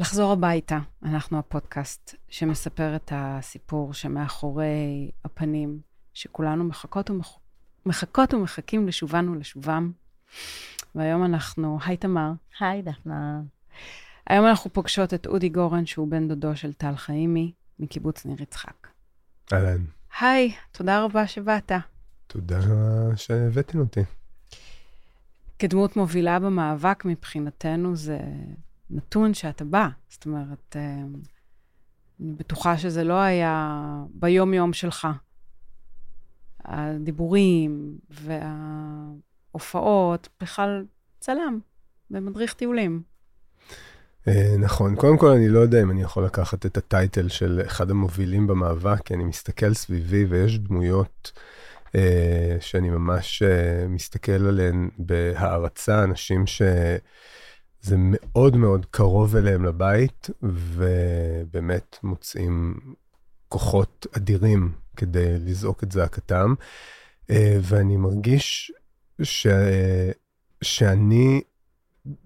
לחזור הביתה, אנחנו הפודקאסט שמספר את הסיפור שמאחורי הפנים, שכולנו מחכות, ומח... מחכות ומחכים לשובנו לשובם. והיום אנחנו, היי תמר. היי דפנה. היום אנחנו פוגשות את אודי גורן, שהוא בן דודו של טל חיימי, מקיבוץ ניר יצחק. אהלן. היי, תודה רבה שבאת. תודה שהבאתם אותי. כדמות מובילה במאבק מבחינתנו זה נתון שאתה בא. זאת אומרת, אה, אני בטוחה שזה לא היה ביום-יום שלך. הדיבורים וההופעות, בכלל צלם ומדריך טיולים. אה, נכון, קודם כל אני לא יודע אם אני יכול לקחת את הטייטל של אחד המובילים במאבק, כי אני מסתכל סביבי ויש דמויות אה, שאני ממש אה, מסתכל עליהן בהערצה, אנשים שזה מאוד מאוד קרוב אליהם לבית, ובאמת מוצאים כוחות אדירים כדי לזעוק את זעקתם, ואני מרגיש ש... שאני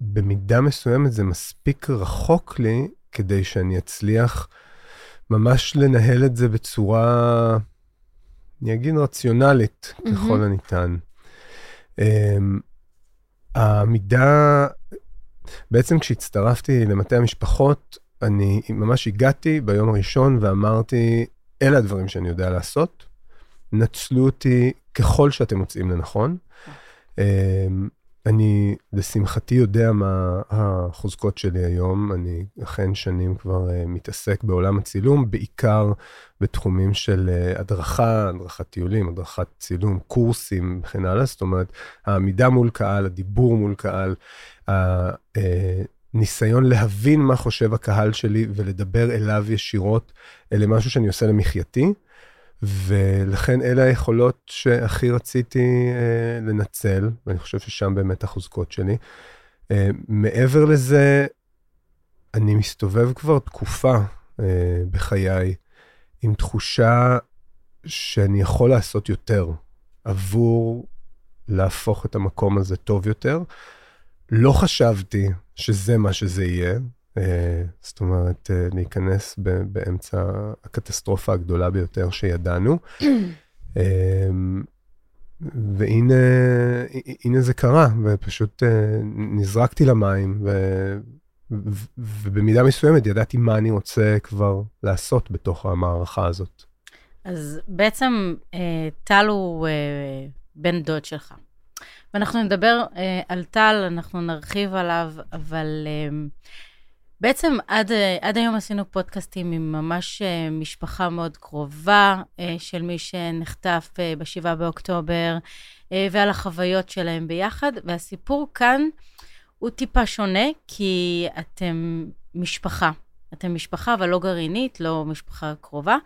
במידה מסוימת זה מספיק רחוק לי כדי שאני אצליח ממש לנהל את זה בצורה, אני אגיד רציונלית mm-hmm. ככל הניתן. Um, העמידה, בעצם כשהצטרפתי למטה המשפחות, אני ממש הגעתי ביום הראשון ואמרתי, אלה הדברים שאני יודע לעשות, נצלו אותי ככל שאתם מוצאים לנכון. אני לשמחתי יודע מה החוזקות שלי היום. אני אכן שנים כבר uh, מתעסק בעולם הצילום, בעיקר בתחומים של uh, הדרכה, הדרכת טיולים, הדרכת צילום, קורסים וכן הלאה. זאת אומרת, העמידה מול קהל, הדיבור מול קהל, הניסיון אה, להבין מה חושב הקהל שלי ולדבר אליו ישירות, אלה משהו שאני עושה למחייתי. ולכן אלה היכולות שהכי רציתי אה, לנצל, ואני חושב ששם באמת החוזקות שלי. אה, מעבר לזה, אני מסתובב כבר תקופה אה, בחיי עם תחושה שאני יכול לעשות יותר עבור להפוך את המקום הזה טוב יותר. לא חשבתי שזה מה שזה יהיה, זאת אומרת, אה, להיכנס באמצע הקטסטרופה הגדולה ביותר שידענו. אמ, והנה זה קרה, ופשוט אה, נזרקתי למים, ו, ובמידה מסוימת ידעתי מה אני רוצה כבר לעשות בתוך המערכה הזאת. אז בעצם טל הוא בן דוד שלך. ואנחנו נדבר על טל, אנחנו נרחיב עליו, אבל... בעצם עד, עד היום עשינו פודקאסטים עם ממש אה, משפחה מאוד קרובה אה, של מי שנחטף אה, ב-7 באוקטובר, ועל החוויות שלהם ביחד, והסיפור כאן הוא טיפה שונה, כי אתם משפחה. אתם משפחה, אבל לא גרעינית, לא משפחה קרובה.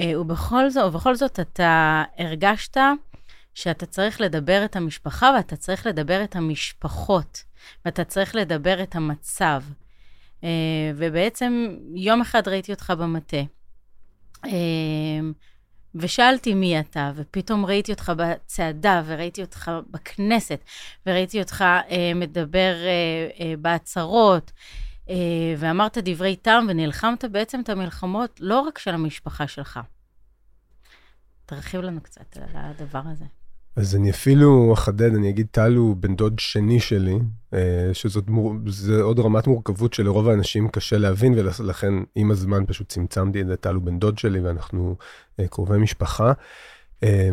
ובכל זאת, ובכל זאת אתה הרגשת שאתה צריך לדבר את המשפחה ואתה צריך לדבר את המשפחות, ואתה צריך לדבר את המצב. אה, ובעצם יום אחד ראיתי אותך במטה, אה, ושאלתי מי אתה, ופתאום ראיתי אותך בצעדה, וראיתי אותך בכנסת, וראיתי אותך אה, מדבר בהצהרות, ואמרת דברי טעם, ונלחמת בעצם את המלחמות לא רק של המשפחה שלך. תרחיב לנו קצת על הדבר הזה. אז אני אפילו אחדד, אני אגיד, טל הוא בן דוד שני שלי, אה, שזאת מור... עוד רמת מורכבות שלרוב האנשים קשה להבין, ולכן עם הזמן פשוט צמצמתי את זה, טל הוא בן דוד שלי ואנחנו אה, קרובי משפחה. אה,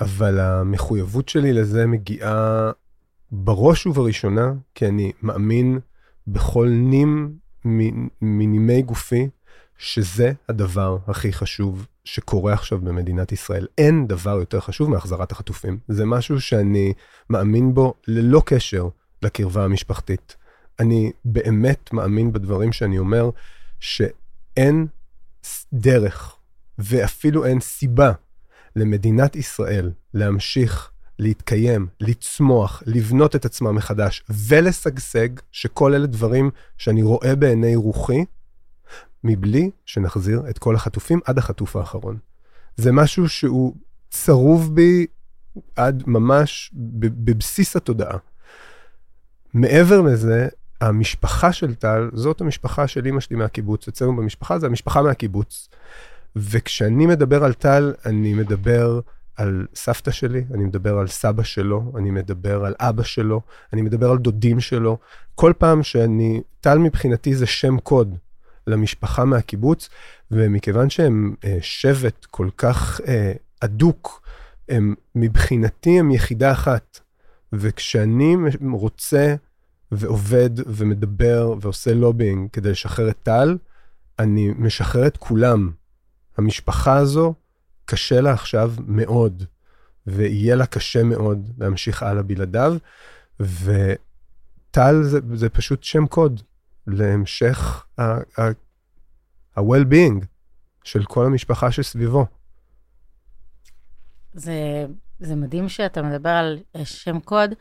אבל המחויבות שלי לזה מגיעה בראש ובראשונה, כי אני מאמין בכל נים מנימי גופי, שזה הדבר הכי חשוב שקורה עכשיו במדינת ישראל. אין דבר יותר חשוב מהחזרת החטופים. זה משהו שאני מאמין בו ללא קשר לקרבה המשפחתית. אני באמת מאמין בדברים שאני אומר, שאין דרך ואפילו אין סיבה למדינת ישראל להמשיך להתקיים, לצמוח, לבנות את עצמה מחדש ולשגשג, שכל אלה דברים שאני רואה בעיני רוחי, מבלי שנחזיר את כל החטופים עד החטוף האחרון. זה משהו שהוא צרוב בי עד ממש בבסיס התודעה. מעבר לזה, המשפחה של טל, זאת המשפחה של אימא שלי מהקיבוץ. אצלנו במשפחה זה המשפחה מהקיבוץ. וכשאני מדבר על טל, אני מדבר על סבתא שלי, אני מדבר על סבא שלו, אני מדבר על אבא שלו, אני מדבר על דודים שלו. כל פעם שאני, טל מבחינתי זה שם קוד למשפחה מהקיבוץ, ומכיוון שהם אה, שבט כל כך אה, אדוק, הם מבחינתי הם יחידה אחת. וכשאני רוצה ועובד ומדבר ועושה לובינג כדי לשחרר את טל, אני משחרר את כולם. המשפחה הזו, קשה לה עכשיו מאוד, ויהיה לה קשה מאוד להמשיך הלאה בלעדיו, וטל זה, זה פשוט שם קוד להמשך ה-well-being של כל המשפחה שסביבו. זה, זה מדהים שאתה מדבר על שם קוד.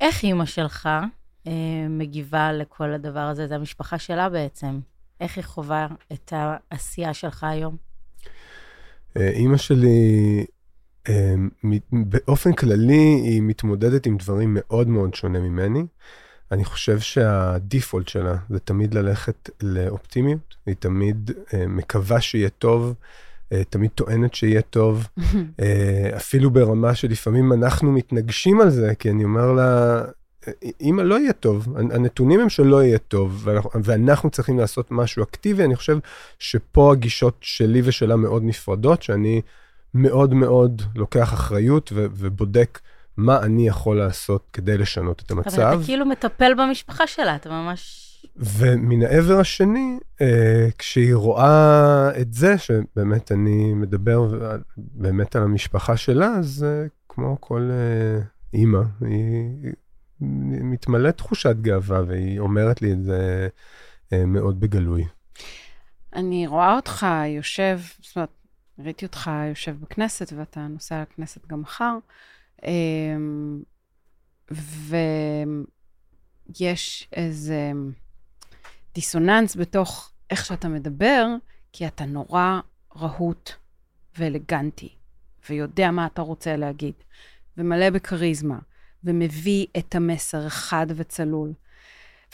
איך אימא שלך אה, מגיבה לכל הדבר הזה? זה המשפחה שלה בעצם. איך היא חווה את העשייה שלך היום? אה, אימא שלי, אה, באופן כללי, היא מתמודדת עם דברים מאוד מאוד שונה ממני. אני חושב שהדיפולט שלה זה תמיד ללכת לאופטימיות, היא תמיד אה, מקווה שיהיה טוב, תמיד טוענת שיהיה טוב, אפילו ברמה שלפעמים אנחנו מתנגשים על זה, כי אני אומר לה, אם לא יהיה טוב, הנתונים הם שלא יהיה טוב, ואנחנו, ואנחנו צריכים לעשות משהו אקטיבי, אני חושב שפה הגישות שלי ושלה מאוד נפרדות, שאני מאוד מאוד לוקח אחריות ו, ובודק מה אני יכול לעשות כדי לשנות את המצב. אבל אתה כאילו מטפל במשפחה שלה, אתה ממש... ומן העבר השני, אה, כשהיא רואה את זה, שבאמת אני מדבר באמת על המשפחה שלה, אז אה, כמו כל אה, אימא, היא מתמלא תחושת גאווה, והיא אומרת לי את זה אה, מאוד בגלוי. אני רואה אותך יושב, זאת אומרת, ראיתי אותך יושב בכנסת, ואתה נוסע לכנסת גם מחר, ויש איזה דיסוננס בתוך איך שאתה מדבר, כי אתה נורא רהוט ואלגנטי, ויודע מה אתה רוצה להגיד, ומלא בכריזמה. ומביא את המסר חד וצלול.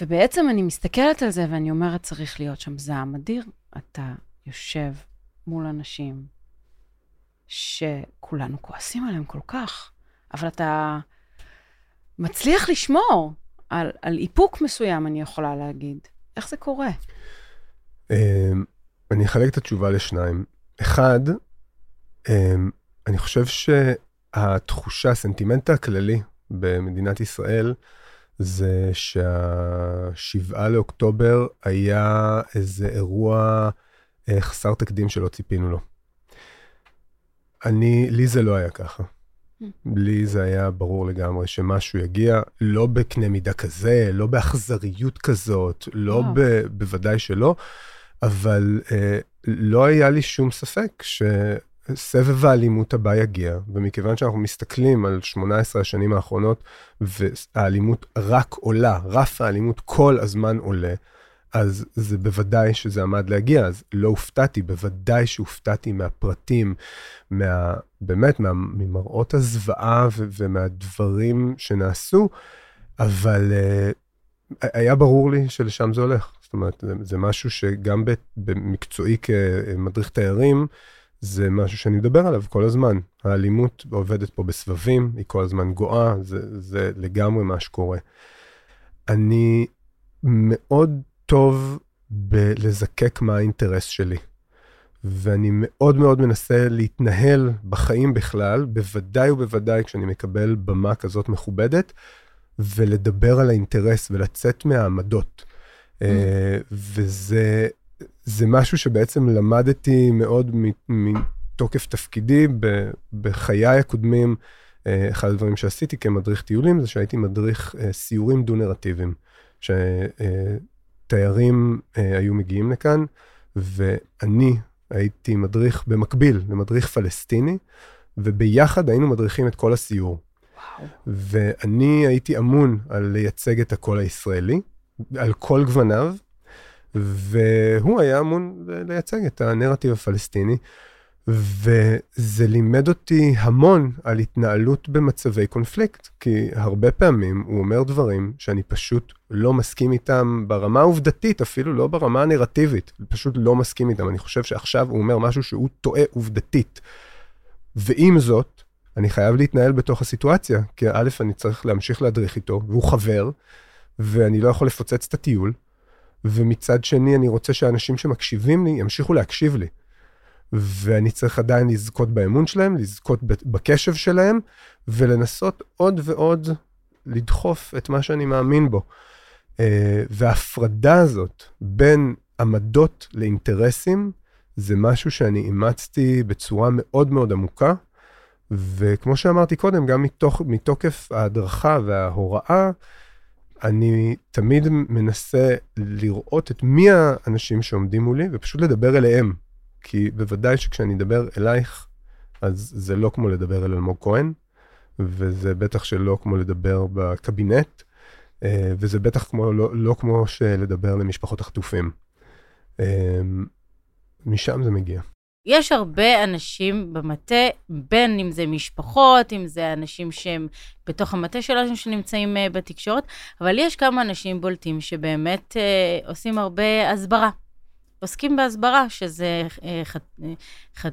ובעצם אני מסתכלת על זה ואני אומרת, צריך להיות שם זעם אדיר. אתה יושב מול אנשים שכולנו כועסים עליהם כל כך, אבל אתה מצליח לשמור על, על איפוק מסוים, אני יכולה להגיד. איך זה קורה? אמ, אני אחלק את התשובה לשניים. אחד, אמ, אני חושב שהתחושה, הסנטימנט הכללי במדינת ישראל, זה שהשבעה לאוקטובר היה איזה אירוע אה, חסר תקדים שלא ציפינו לו. אני, לי זה לא היה ככה. לי זה היה ברור לגמרי שמשהו יגיע, לא בקנה מידה כזה, לא באכזריות כזאת, לא ב, בוודאי שלא, אבל אה, לא היה לי שום ספק ש... סבב האלימות הבא יגיע, ומכיוון שאנחנו מסתכלים על 18 השנים האחרונות, והאלימות רק עולה, רף האלימות כל הזמן עולה, אז זה בוודאי שזה עמד להגיע, אז לא הופתעתי, בוודאי שהופתעתי מהפרטים, מה, באמת, מה, ממראות הזוועה ו, ומהדברים שנעשו, אבל uh, היה ברור לי שלשם זה הולך. זאת אומרת, זה, זה משהו שגם במקצועי כמדריך תיירים, זה משהו שאני מדבר עליו כל הזמן. האלימות עובדת פה בסבבים, היא כל הזמן גואה, זה, זה לגמרי מה שקורה. אני מאוד טוב בלזקק מה האינטרס שלי. ואני מאוד מאוד מנסה להתנהל בחיים בכלל, בוודאי ובוודאי כשאני מקבל במה כזאת מכובדת, ולדבר על האינטרס ולצאת מהעמדות. Mm. וזה זה משהו שבעצם למדתי מאוד מתוקף תפקידי בחיי הקודמים. אה, אחד הדברים שעשיתי כמדריך טיולים זה שהייתי מדריך אה, סיורים דו-נרטיביים, שתיירים אה, היו מגיעים לכאן, ואני הייתי מדריך במקביל למדריך פלסטיני, וביחד היינו מדריכים את כל הסיור. וואו. ואני הייתי אמון על לייצג את הקול הישראלי, על כל גווניו, והוא היה אמון לייצג את הנרטיב הפלסטיני. וזה לימד אותי המון על התנהלות במצבי קונפליקט, כי הרבה פעמים הוא אומר דברים שאני פשוט לא מסכים איתם ברמה העובדתית, אפילו לא ברמה הנרטיבית, פשוט לא מסכים איתם. אני חושב שעכשיו הוא אומר משהו שהוא טועה עובדתית. ועם זאת, אני חייב להתנהל בתוך הסיטואציה, כי א', אני צריך להמשיך להדריך איתו, והוא חבר, ואני לא יכול לפוצץ את הטיול, ומצד שני, אני רוצה שאנשים שמקשיבים לי ימשיכו להקשיב לי. ואני צריך עדיין לזכות באמון שלהם, לזכות בקשב שלהם, ולנסות עוד ועוד לדחוף את מה שאני מאמין בו. אה, וההפרדה הזאת בין עמדות לאינטרסים, זה משהו שאני אימצתי בצורה מאוד מאוד עמוקה, וכמו שאמרתי קודם, גם מתוך, מתוקף ההדרכה וההוראה, אני תמיד מנסה לראות את מי האנשים שעומדים מולי ופשוט לדבר אליהם. כי בוודאי שכשאני אדבר אלייך, אז זה לא כמו לדבר אל אלמוג כהן, וזה בטח שלא כמו לדבר בקבינט, אה, וזה בטח כמו, לא, לא כמו שלדבר למשפחות החטופים. אה, משם זה מגיע. יש הרבה אנשים במטה, בין אם זה משפחות, אם זה אנשים שהם בתוך המטה שלנו שנמצאים uh, בתקשורת, אבל יש כמה אנשים בולטים שבאמת uh, עושים הרבה הסברה. עוסקים בהסברה, שזה uh, ח, ח, uh,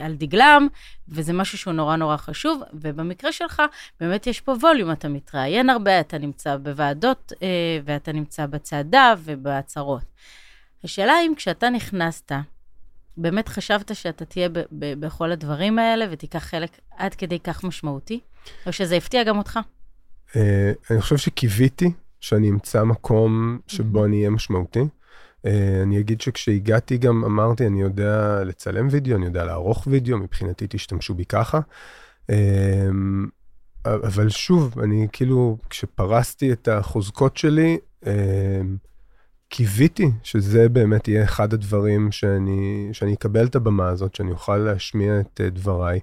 על דגלם, וזה משהו שהוא נורא נורא חשוב, ובמקרה שלך, באמת יש פה ווליום, אתה מתראיין הרבה, אתה נמצא בוועדות, uh, ואתה נמצא בצעדה ובהצהרות. השאלה אם כשאתה נכנסת, באמת חשבת שאתה תהיה ב- ב- בכל הדברים האלה ותיקח חלק עד כדי כך משמעותי? או שזה הפתיע גם אותך? Uh, אני חושב שקיוויתי שאני אמצא מקום שבו אני אהיה משמעותי. Uh, אני אגיד שכשהגעתי גם אמרתי, אני יודע לצלם וידאו, אני יודע לערוך וידאו, מבחינתי תשתמשו בי ככה. Uh, אבל שוב, אני כאילו, כשפרסתי את החוזקות שלי, uh, קיוויתי שזה באמת יהיה אחד הדברים שאני, שאני אקבל את הבמה הזאת, שאני אוכל להשמיע את דבריי,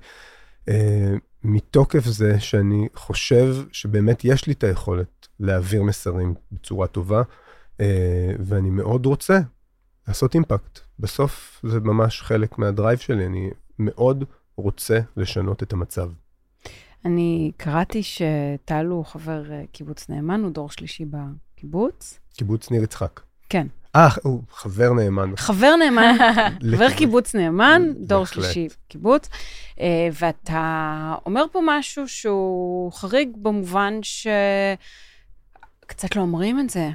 מתוקף זה שאני חושב שבאמת יש לי את היכולת להעביר מסרים בצורה טובה, ואני מאוד רוצה לעשות אימפקט. בסוף זה ממש חלק מהדרייב שלי, אני מאוד רוצה לשנות את המצב. אני קראתי שטל הוא חבר קיבוץ נאמן, הוא דור שלישי בקיבוץ. קיבוץ ניר יצחק. כן. אה, הוא חבר נאמן. חבר נאמן, חבר קיבוץ נאמן, דור שלישי קיבוץ. אה, ואתה אומר פה משהו שהוא חריג במובן שקצת לא אומרים את זה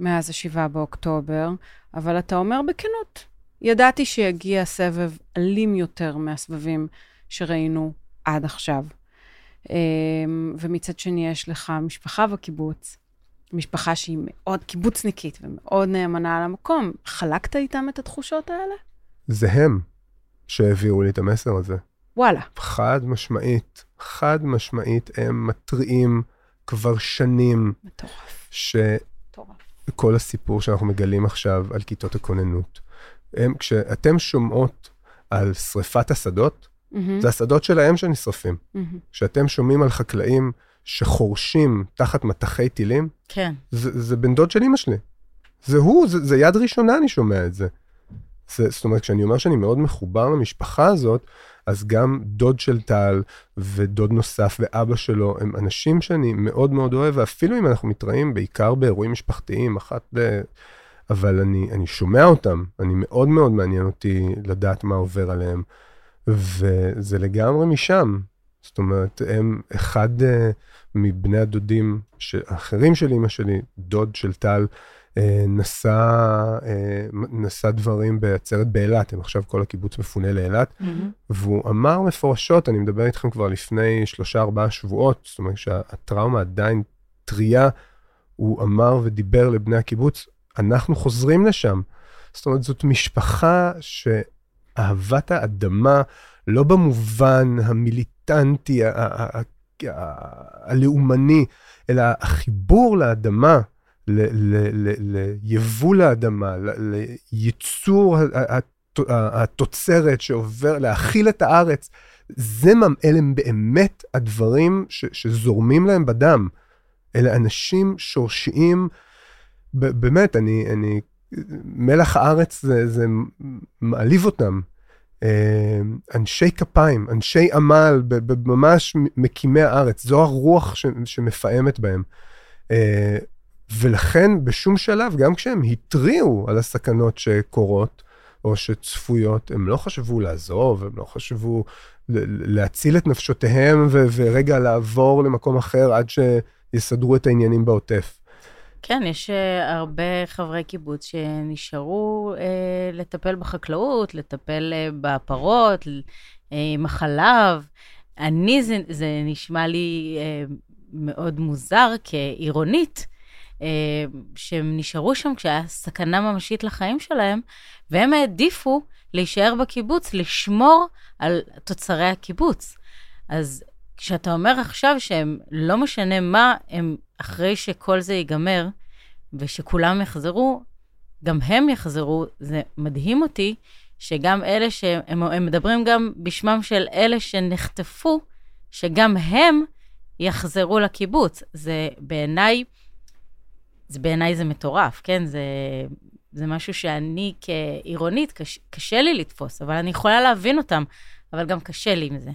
מאז ה-7 באוקטובר, אבל אתה אומר בכנות, ידעתי שיגיע סבב אלים יותר מהסבבים שראינו עד עכשיו. אה, ומצד שני, יש לך משפחה בקיבוץ, משפחה שהיא מאוד קיבוצניקית ומאוד נאמנה על המקום, חלקת איתם את התחושות האלה? זה הם שהעבירו לי את המסר הזה. וואלה. חד משמעית, חד משמעית, הם מתריעים כבר שנים. מטורף. שכל הסיפור שאנחנו מגלים עכשיו על כיתות הכוננות, הם, כשאתם שומעות על שריפת השדות, mm-hmm. זה השדות שלהם שנשרפים. Mm-hmm. כשאתם שומעים על חקלאים שחורשים תחת מטחי טילים, כן. זה, זה בן דוד של אמא שלי. זה הוא, זה, זה יד ראשונה אני שומע את זה. זה. זאת אומרת, כשאני אומר שאני מאוד מחובר למשפחה הזאת, אז גם דוד של טל ודוד נוסף ואבא שלו הם אנשים שאני מאוד מאוד אוהב, ואפילו אם אנחנו מתראים בעיקר באירועים משפחתיים, אחת ל... אבל אני, אני שומע אותם, אני מאוד מאוד מעניין אותי לדעת מה עובר עליהם, וזה לגמרי משם. זאת אומרת, הם אחד uh, מבני הדודים האחרים של אימא שלי, דוד של טל, נשא, uh, נשא דברים בעצרת באילת, הם עכשיו כל הקיבוץ מפונה לאילת, mm-hmm. והוא אמר מפורשות, אני מדבר איתכם כבר לפני שלושה ארבעה שבועות, זאת אומרת שהטראומה עדיין טריה, הוא אמר ודיבר לבני הקיבוץ, אנחנו חוזרים לשם. זאת אומרת, זאת משפחה שאהבת האדמה, לא במובן המיליטנטי, הלאומני, אלא החיבור לאדמה, ליבול האדמה, לייצור התוצרת שעובר, להאכיל את הארץ, זה, אלה הם באמת הדברים ש, שזורמים להם בדם. אלה אנשים שורשיים, באמת, אני, אני, מלח הארץ זה, זה מעליב אותם. אה, אנשי כפיים, אנשי עמל, ממש מקימי הארץ, זו הרוח ש- שמפעמת בהם. אה, ולכן בשום שלב, גם כשהם התריעו על הסכנות שקורות או שצפויות, הם לא חשבו לעזוב, הם לא חשבו להציל את נפשותיהם ו- ורגע לעבור למקום אחר עד שיסדרו את העניינים בעוטף. כן, יש uh, הרבה חברי קיבוץ שנשארו uh, לטפל בחקלאות, לטפל uh, בפרות, uh, עם החלב. אני, זה, זה נשמע לי uh, מאוד מוזר כעירונית, שהם נשארו שם כשהיה סכנה ממשית לחיים שלהם, והם העדיפו להישאר בקיבוץ, לשמור על תוצרי הקיבוץ. אז כשאתה אומר עכשיו שהם, לא משנה מה, הם, אחרי שכל זה ייגמר, ושכולם יחזרו, גם הם יחזרו, זה מדהים אותי, שגם אלה שהם הם מדברים גם בשמם של אלה שנחטפו, שגם הם יחזרו לקיבוץ. זה בעיניי, זה בעיניי זה מטורף, כן? זה, זה משהו שאני כעירונית, קש, קשה לי לתפוס, אבל אני יכולה להבין אותם, אבל גם קשה לי עם זה.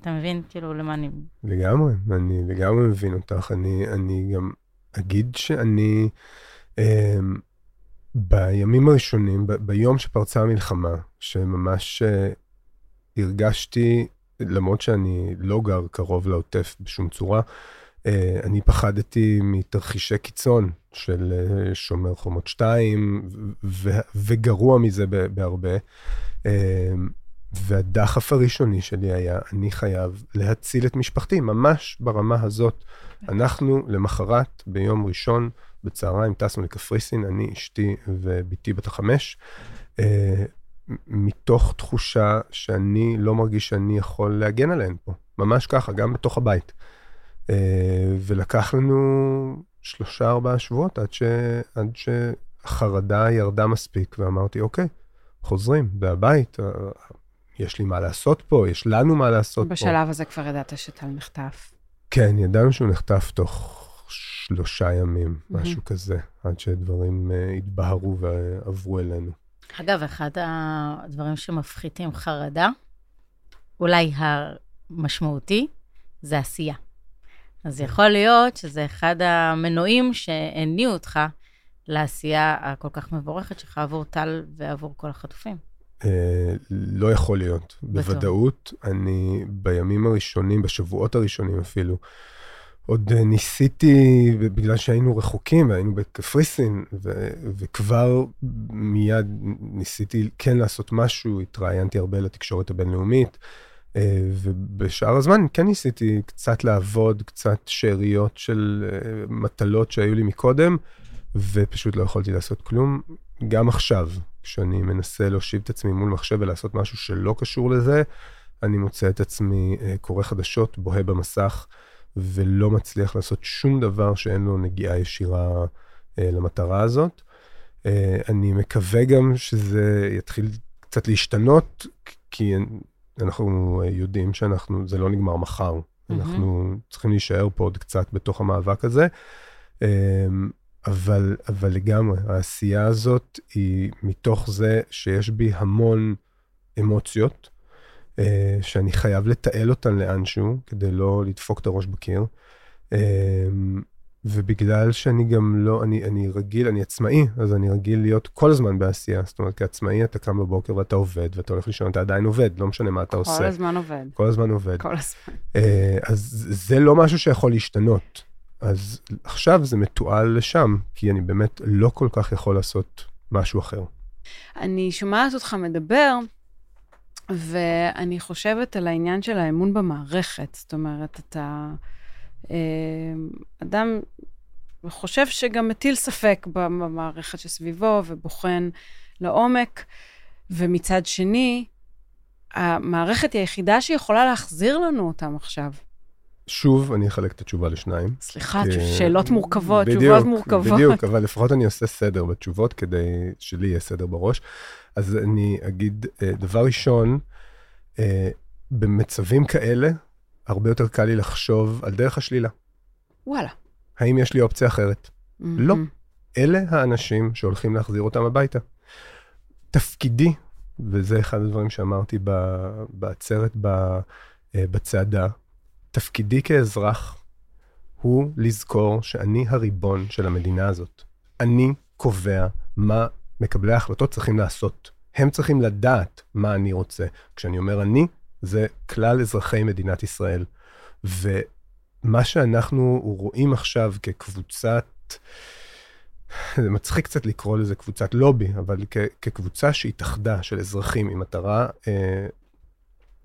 אתה מבין? כאילו, למה אני... לגמרי, אני לגמרי מבין אותך. אני, אני גם אגיד שאני, אה, בימים הראשונים, ב, ביום שפרצה המלחמה, שממש אה, הרגשתי, למרות שאני לא גר קרוב לעוטף בשום צורה, אני פחדתי מתרחישי קיצון של אה, שומר חומות 2, ו, וגרוע מזה בהרבה. אה, והדחף הראשוני שלי היה, אני חייב להציל את משפחתי, ממש ברמה הזאת. אנחנו למחרת, ביום ראשון, בצהריים, טסנו לקפריסין, אני, אשתי ובתי בת החמש, אה, מתוך תחושה שאני לא מרגיש שאני יכול להגן עליהן פה. ממש ככה, גם בתוך הבית. אה, ולקח לנו שלושה, ארבעה שבועות עד, ש... עד שהחרדה ירדה מספיק, ואמרתי, אוקיי, חוזרים, והבית, יש לי מה לעשות פה, יש לנו מה לעשות בשלב פה. בשלב הזה כבר ידעת שטל נחטף. כן, ידענו שהוא נחטף תוך שלושה ימים, mm-hmm. משהו כזה, עד שדברים uh, התבהרו ועברו אלינו. אגב, אחד הדברים שמפחיתים חרדה, אולי המשמעותי, זה עשייה. אז יכול להיות שזה אחד המנועים שהניעו אותך לעשייה הכל כך מבורכת שלך עבור טל ועבור כל החטופים. אה, לא יכול להיות. בוודאות, אני בימים הראשונים, בשבועות הראשונים אפילו, עוד ניסיתי, בגלל שהיינו רחוקים והיינו בקפריסין, ו- וכבר מיד ניסיתי כן לעשות משהו, התראיינתי הרבה לתקשורת הבינלאומית, אה, ובשאר הזמן כן ניסיתי קצת לעבוד, קצת שאריות של אה, מטלות שהיו לי מקודם, ופשוט לא יכולתי לעשות כלום. גם עכשיו, כשאני מנסה להושיב את עצמי מול מחשב ולעשות משהו שלא קשור לזה, אני מוצא את עצמי אה, קורא חדשות, בוהה במסך, ולא מצליח לעשות שום דבר שאין לו נגיעה ישירה אה, למטרה הזאת. אה, אני מקווה גם שזה יתחיל קצת להשתנות, כי אנחנו יודעים שאנחנו, זה לא נגמר מחר. Mm-hmm. אנחנו צריכים להישאר פה עוד קצת בתוך המאבק הזה. אבל, אבל לגמרי, העשייה הזאת היא מתוך זה שיש בי המון אמוציות, אה, שאני חייב לתעל אותן לאנשהו, כדי לא לדפוק את הראש בקיר. ובגלל שאני גם לא, אני, אני רגיל, אני עצמאי, אז אני רגיל להיות כל הזמן בעשייה. זאת אומרת, כעצמאי אתה קם בבוקר ואתה עובד, ואתה הולך לישון, אתה עדיין עובד, לא משנה מה אתה כל עושה. כל הזמן עובד. כל הזמן עובד. כל הזמן. אה, אז זה לא משהו שיכול להשתנות. אז עכשיו זה מתועל לשם, כי אני באמת לא כל כך יכול לעשות משהו אחר. אני שומעת אותך מדבר, ואני חושבת על העניין של האמון במערכת. זאת אומרת, אתה אדם חושב שגם מטיל ספק במערכת שסביבו ובוחן לעומק, ומצד שני, המערכת היא היחידה שיכולה להחזיר לנו אותם עכשיו. שוב, אני אחלק את התשובה לשניים. סליחה, כי... שאלות מורכבות, בדיוק, תשובות מורכבות. בדיוק, אבל לפחות אני עושה סדר בתשובות כדי שלי יהיה סדר בראש. אז אני אגיד, אה, דבר ראשון, אה, במצבים כאלה, הרבה יותר קל לי לחשוב על דרך השלילה. וואלה. האם יש לי אופציה אחרת? Mm-hmm. לא. אלה האנשים שהולכים להחזיר אותם הביתה. תפקידי וזה אחד הדברים שאמרתי בעצרת אה, בצעדה, תפקידי כאזרח הוא לזכור שאני הריבון של המדינה הזאת. אני קובע מה מקבלי ההחלטות צריכים לעשות. הם צריכים לדעת מה אני רוצה. כשאני אומר אני, זה כלל אזרחי מדינת ישראל. ומה שאנחנו רואים עכשיו כקבוצת, זה מצחיק קצת לקרוא לזה קבוצת לובי, אבל כ- כקבוצה שהתאחדה של אזרחים עם מטרה אה,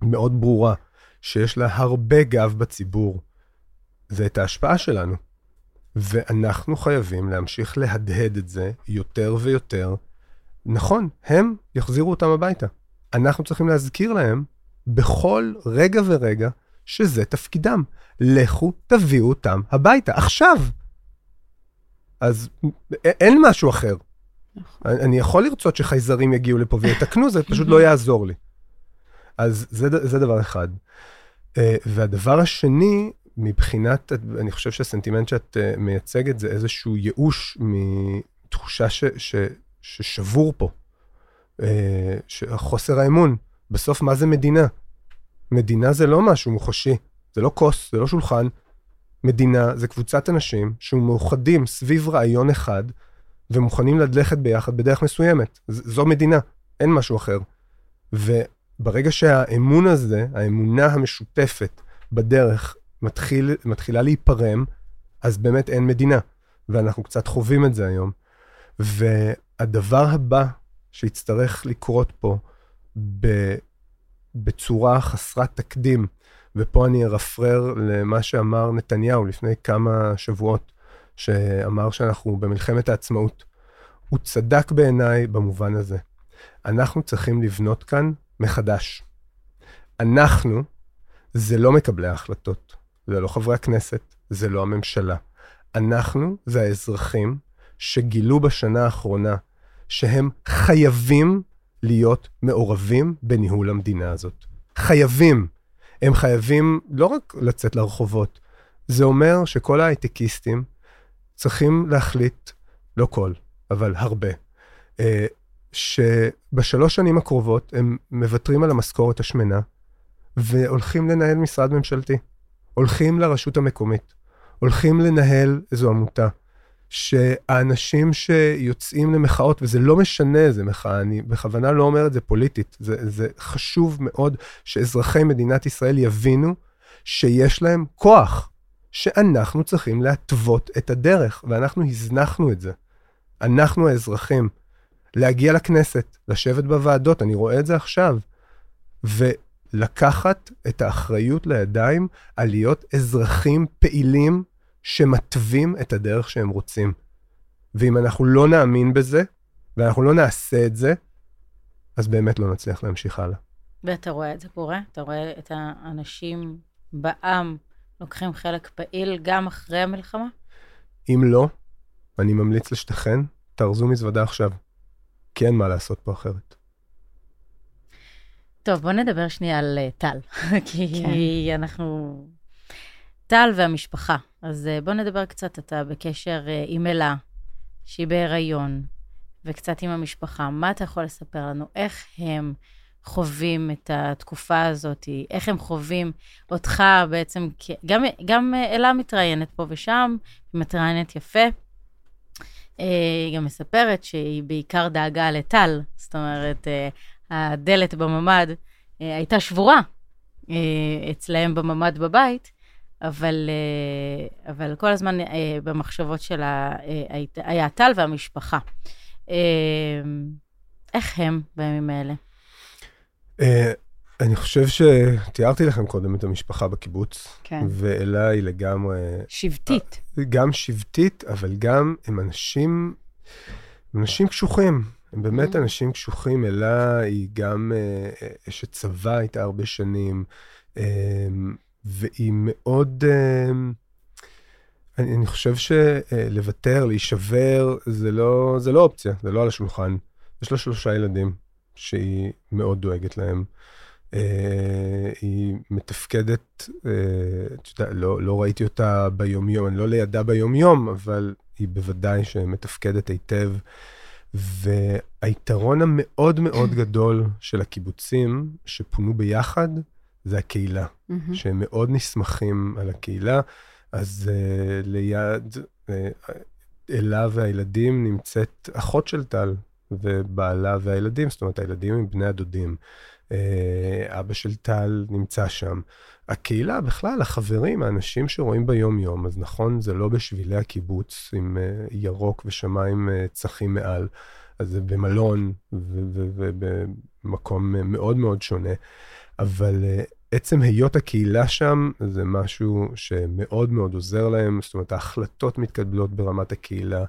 מאוד ברורה, שיש לה הרבה גב בציבור, זה את ההשפעה שלנו. ואנחנו חייבים להמשיך להדהד את זה יותר ויותר. נכון, הם יחזירו אותם הביתה. אנחנו צריכים להזכיר להם בכל רגע ורגע שזה תפקידם. לכו תביאו אותם הביתה, עכשיו. אז אין משהו אחר. נכון. אני יכול לרצות שחייזרים יגיעו לפה ויתקנו, זה פשוט לא יעזור לי. אז זה, זה דבר אחד. אה, והדבר השני, מבחינת, אני חושב שהסנטימנט שאת אה, מייצגת זה איזשהו ייאוש מתחושה ש, ש, ששבור פה. אה, חוסר האמון. בסוף, מה זה מדינה? מדינה זה לא משהו מוחשי, זה לא כוס, זה לא שולחן. מדינה זה קבוצת אנשים שמאוחדים סביב רעיון אחד, ומוכנים ללכת ביחד בדרך מסוימת. זו מדינה, אין משהו אחר. וברגע שהאמון הזה, האמונה המשותפת בדרך, מתחיל, מתחילה להיפרם, אז באמת אין מדינה. ואנחנו קצת חווים את זה היום. והדבר הבא שיצטרך לקרות פה בצורה חסרת תקדים, ופה אני ארפרר למה שאמר נתניהו לפני כמה שבועות, שאמר שאנחנו במלחמת העצמאות. הוא צדק בעיניי במובן הזה. אנחנו צריכים לבנות כאן מחדש. אנחנו, זה לא מקבלי ההחלטות, זה לא חברי הכנסת, זה לא הממשלה. אנחנו זה האזרחים שגילו בשנה האחרונה שהם חייבים להיות מעורבים בניהול המדינה הזאת. חייבים. הם חייבים לא רק לצאת לרחובות, זה אומר שכל ההייטקיסטים צריכים להחליט, לא כל, אבל הרבה, אה, שבשלוש שנים הקרובות הם מוותרים על המשכורת השמנה והולכים לנהל משרד ממשלתי. הולכים לרשות המקומית, הולכים לנהל איזו עמותה, שהאנשים שיוצאים למחאות, וזה לא משנה איזה מחאה, אני בכוונה לא אומר את זה פוליטית, זה, זה חשוב מאוד שאזרחי מדינת ישראל יבינו שיש להם כוח, שאנחנו צריכים להתוות את הדרך, ואנחנו הזנחנו את זה. אנחנו האזרחים, להגיע לכנסת, לשבת בוועדות, אני רואה את זה עכשיו, ולקחת את האחריות לידיים על להיות אזרחים פעילים שמתווים את הדרך שהם רוצים. ואם אנחנו לא נאמין בזה, ואנחנו לא נעשה את זה, אז באמת לא נצליח להמשיך הלאה. ואתה רואה את זה קורה? אתה רואה את האנשים בעם לוקחים חלק פעיל גם אחרי המלחמה? אם לא, אני ממליץ לשתכן, תארזו מזוודה עכשיו. כי אין מה לעשות פה אחרת. טוב, בוא נדבר שנייה על uh, טל, כי כן. אנחנו טל והמשפחה. אז אה, בוא נדבר קצת, אתה בקשר אה, עם אלה, שהיא בהיריון, וקצת עם המשפחה. מה אתה יכול לספר לנו? איך הם חווים את התקופה הזאת? איך הם חווים אותך בעצם? גם, גם אה, אלה מתראיינת פה ושם, היא מתראיינת יפה. היא גם מספרת שהיא בעיקר דאגה לטל, זאת אומרת, הדלת בממ"ד הייתה שבורה אצלהם בממ"ד בבית, אבל, אה, אבל כל הזמן אה, במחשבות שלה אה, היה טל והמשפחה. איך הם בימים האלה? אני חושב שתיארתי לכם קודם את המשפחה בקיבוץ, כן. ואלה היא לגמרי... שבטית. גם שבטית, אבל גם הם אנשים, אנשים קשוחים. הם באמת mm-hmm. אנשים קשוחים. אלה היא גם אשת צבא, הייתה הרבה שנים. והיא מאוד... אה, אני, חושב שלוותר, להישבר, זה לא, זה לא אופציה, זה לא על השולחן. יש לה שלושה ילדים שהיא מאוד דואגת להם. Uh, היא מתפקדת, uh, אתה יודע, לא, לא ראיתי אותה ביומיום, אני לא לידה ביומיום, אבל היא בוודאי שמתפקדת היטב. והיתרון המאוד מאוד גדול של הקיבוצים שפונו ביחד, זה הקהילה, מהמם. שהם מאוד נסמכים על הקהילה. אז uh, ליד uh, אלה והילדים נמצאת אחות של טל, ובעלה והילדים, זאת אומרת, הילדים הם בני הדודים. Uh, אבא של טל נמצא שם. הקהילה בכלל, החברים, האנשים שרואים ביום-יום, אז נכון, זה לא בשבילי הקיבוץ עם uh, ירוק ושמיים uh, צחים מעל, אז זה במלון ובמקום מאוד מאוד שונה, אבל uh, עצם היות הקהילה שם זה משהו שמאוד מאוד עוזר להם, זאת אומרת, ההחלטות מתקבלות ברמת הקהילה.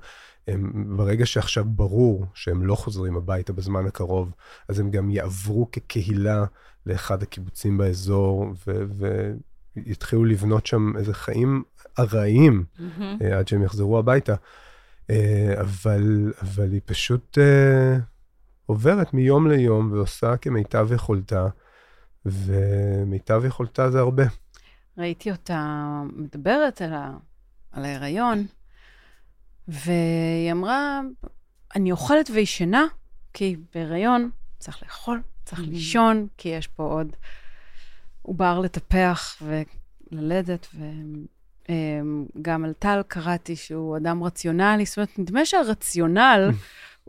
הם, ברגע שעכשיו ברור שהם לא חוזרים הביתה בזמן הקרוב, אז הם גם יעברו כקהילה לאחד הקיבוצים באזור, ו- ויתחילו לבנות שם איזה חיים ארעיים. אה, עד שהם יחזרו הביתה. אה, אבל, אבל היא פשוט אה, עוברת מיום ליום ועושה כמיטב יכולתה, ומיטב יכולתה זה הרבה. ראיתי אותה מדברת על, ה... על ההיריון, והיא אמרה, אני אוכלת וישנה, כי בהיריון צריך לאכול, צריך Mhm. לישון, כי יש פה עוד עובר לטפח וללדת, וגם על טל קראתי שהוא אדם רציונלי, זאת אומרת, נדמה שהרציונל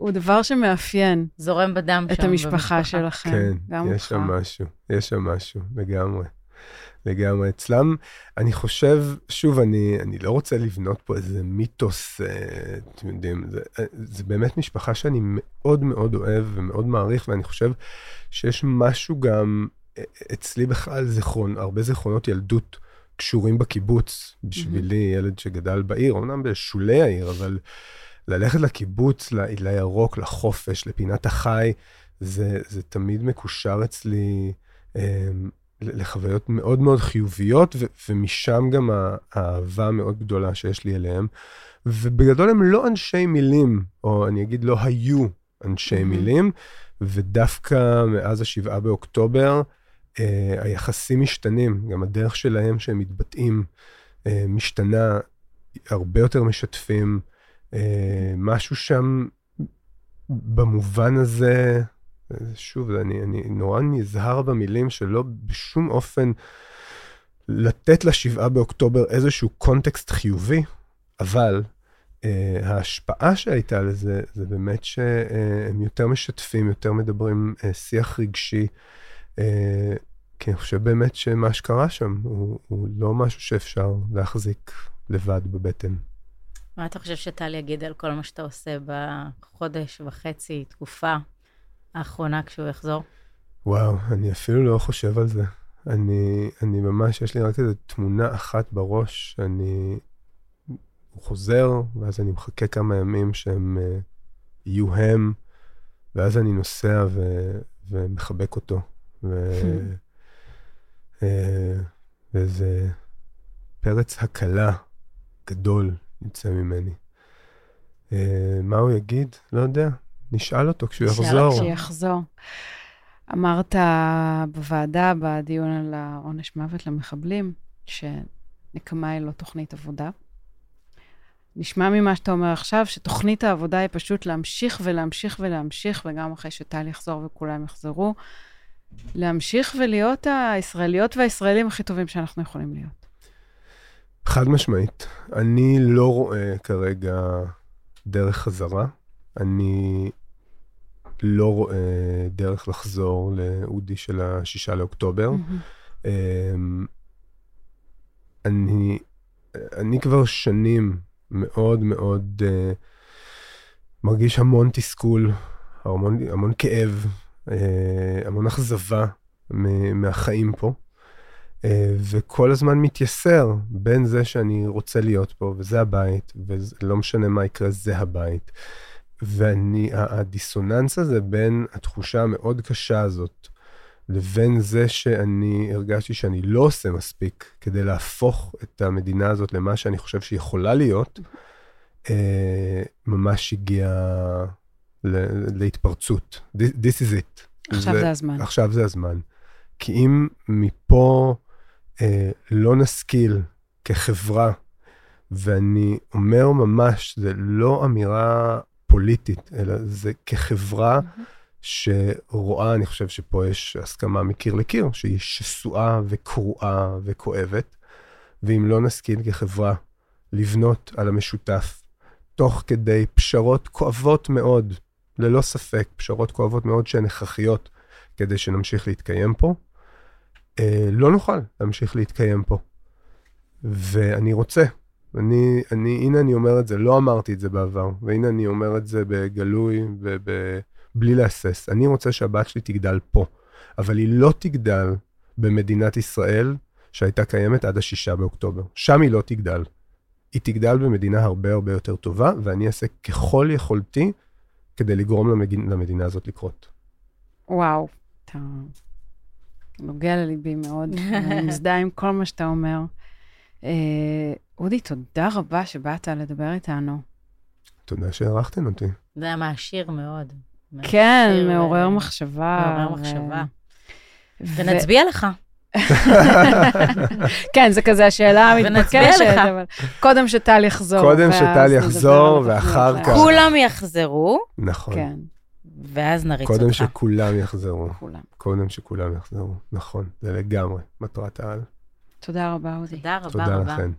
הוא דבר שמאפיין זורם בדם את שם המשפחה שלכם. כן, גם יש אותך. שם משהו, יש שם משהו, לגמרי. לגמרי. אצלם, אני חושב, שוב, אני, אני לא רוצה לבנות פה איזה מיתוס, אה, אתם יודעים, זה, אה, זה באמת משפחה שאני מאוד מאוד אוהב ומאוד מעריך, ואני חושב שיש משהו גם אה, אצלי בכלל, זיכרון, הרבה זיכרונות ילדות קשורים בקיבוץ. בשבילי, ילד שגדל בעיר, אמנם בשולי העיר, אבל ללכת לקיבוץ, ל- לירוק, לחופש, לפינת החי, זה, זה תמיד מקושר אצלי אה, לחוויות מאוד מאוד חיוביות, ו- ומשם גם האהבה המאוד גדולה שיש לי אליהם. ובגדול הם לא אנשי מילים, או אני אגיד לא היו אנשי Mhm. מילים, ודווקא מאז השבעה באוקטובר, אה, היחסים משתנים, גם הדרך שלהם שהם מתבטאים אה, משתנה, הרבה יותר משתפים. אה, משהו שם במובן הזה, אה, שוב, אני, אני נורא נזהר במילים שלא בשום אופן לתת לשבעה באוקטובר איזשהו קונטקסט חיובי, אבל אה, ההשפעה שהייתה לזה, זה באמת שהם יותר משתפים, יותר מדברים אה, שיח רגשי, אה, כי אני חושב באמת שמה שקרה שם הוא, הוא לא משהו שאפשר להחזיק לבד בבטן. מה אתה חושב שטל יגיד על כל מה שאתה עושה בחודש וחצי, תקופה האחרונה כשהוא יחזור? וואו, אני אפילו לא חושב על זה. אני, אני ממש, יש לי רק איזו תמונה אחת בראש, אני... הוא חוזר, ואז אני מחכה כמה ימים שהם uh, יהיו הם, ואז אני נוסע ו, ומחבק אותו. ו, uh, ואיזה פרץ הקלה גדול יצא ממני. Uh, מה הוא יגיד? לא יודע. נשאל אותו כשהוא נשאל יחזור. אותו. כשיחזור. אמרת בוועדה, בדיון על העונש מוות למחבלים, שנקמה היא לא תוכנית עבודה. נשמע ממה שאתה אומר עכשיו, שתוכנית העבודה היא פשוט להמשיך ולהמשיך ולהמשיך, וגם אחרי שטל יחזור וכולם יחזרו, להמשיך ולהיות הישראליות והישראלים הכי טובים שאנחנו יכולים להיות. חד משמעית. אני לא רואה כרגע דרך חזרה. אני לא רואה דרך לחזור לאודי של השישה לאוקטובר. אמ, אני, אני כבר שנים מאוד מאוד uh, מרגיש המון תסכול, המון, המון כאב, uh, המון אכזבה מהחיים פה. Uh, וכל הזמן מתייסר בין זה שאני רוצה להיות פה, וזה הבית, ולא משנה מה יקרה, זה הבית. ואני, הדיסוננס הזה בין התחושה המאוד קשה הזאת, לבין זה שאני הרגשתי שאני לא עושה מספיק כדי להפוך את המדינה הזאת למה שאני חושב שהיא יכולה להיות, אה, ממש הגיע להתפרצות. This, is it. עכשיו זה הזמן. עכשיו זה הזמן. כי אם מפה אה, לא נשכיל כחברה, ואני אומר ממש, זה לא אמירה פוליטית, אלא זה כחברה שרואה, אני חושב שפה יש הסכמה מקיר לקיר, שהיא שסועה וקרועה וכואבת, ואם לא נשכיל כחברה לבנות על המשותף, תוך כדי פשרות כואבות מאוד, ללא ספק, פשרות כואבות מאוד שהן הכרחיות כדי שנמשיך להתקיים פה, אה, לא נוכל להמשיך להתקיים פה. ואני רוצה, אני, אני, הנה אני אומר את זה, לא אמרתי את זה בעבר, והנה אני אומר את זה בגלוי ובלי להסס. אני רוצה שהבת שלי תגדל פה, אבל היא לא תגדל במדינת ישראל שהייתה קיימת עד השישה באוקטובר. שם היא לא תגדל. היא תגדל במדינה הרבה הרבה יותר טובה, ואני אעשה ככל יכולתי כדי לגרום למדינה הזאת לקרות. וואו, אתה נוגע לליבי מאוד, אני מזדהה עם כל מה שאתה אומר. אה, אודי, תודה רבה שבאת לדבר איתנו. תודה שהערכתם אותי. זה היה מעשיר מאוד. כן, מעורר אה, מחשבה. מעורר מחשבה. ונצביע לך. כן, זה כזה השאלה המתבקשת, לך. אבל קודם שטל יחזור. קודם שטל יחזור, ואחר. כך. כולם יחזרו, נכון. ואז נריץ אותך. קודם שכולם יחזרו. כולם. קודם שכולם יחזרו. נכון, זה לגמרי מטרת העל. תודה רבה, אודי. תודה רבה תודה רבה. לכם.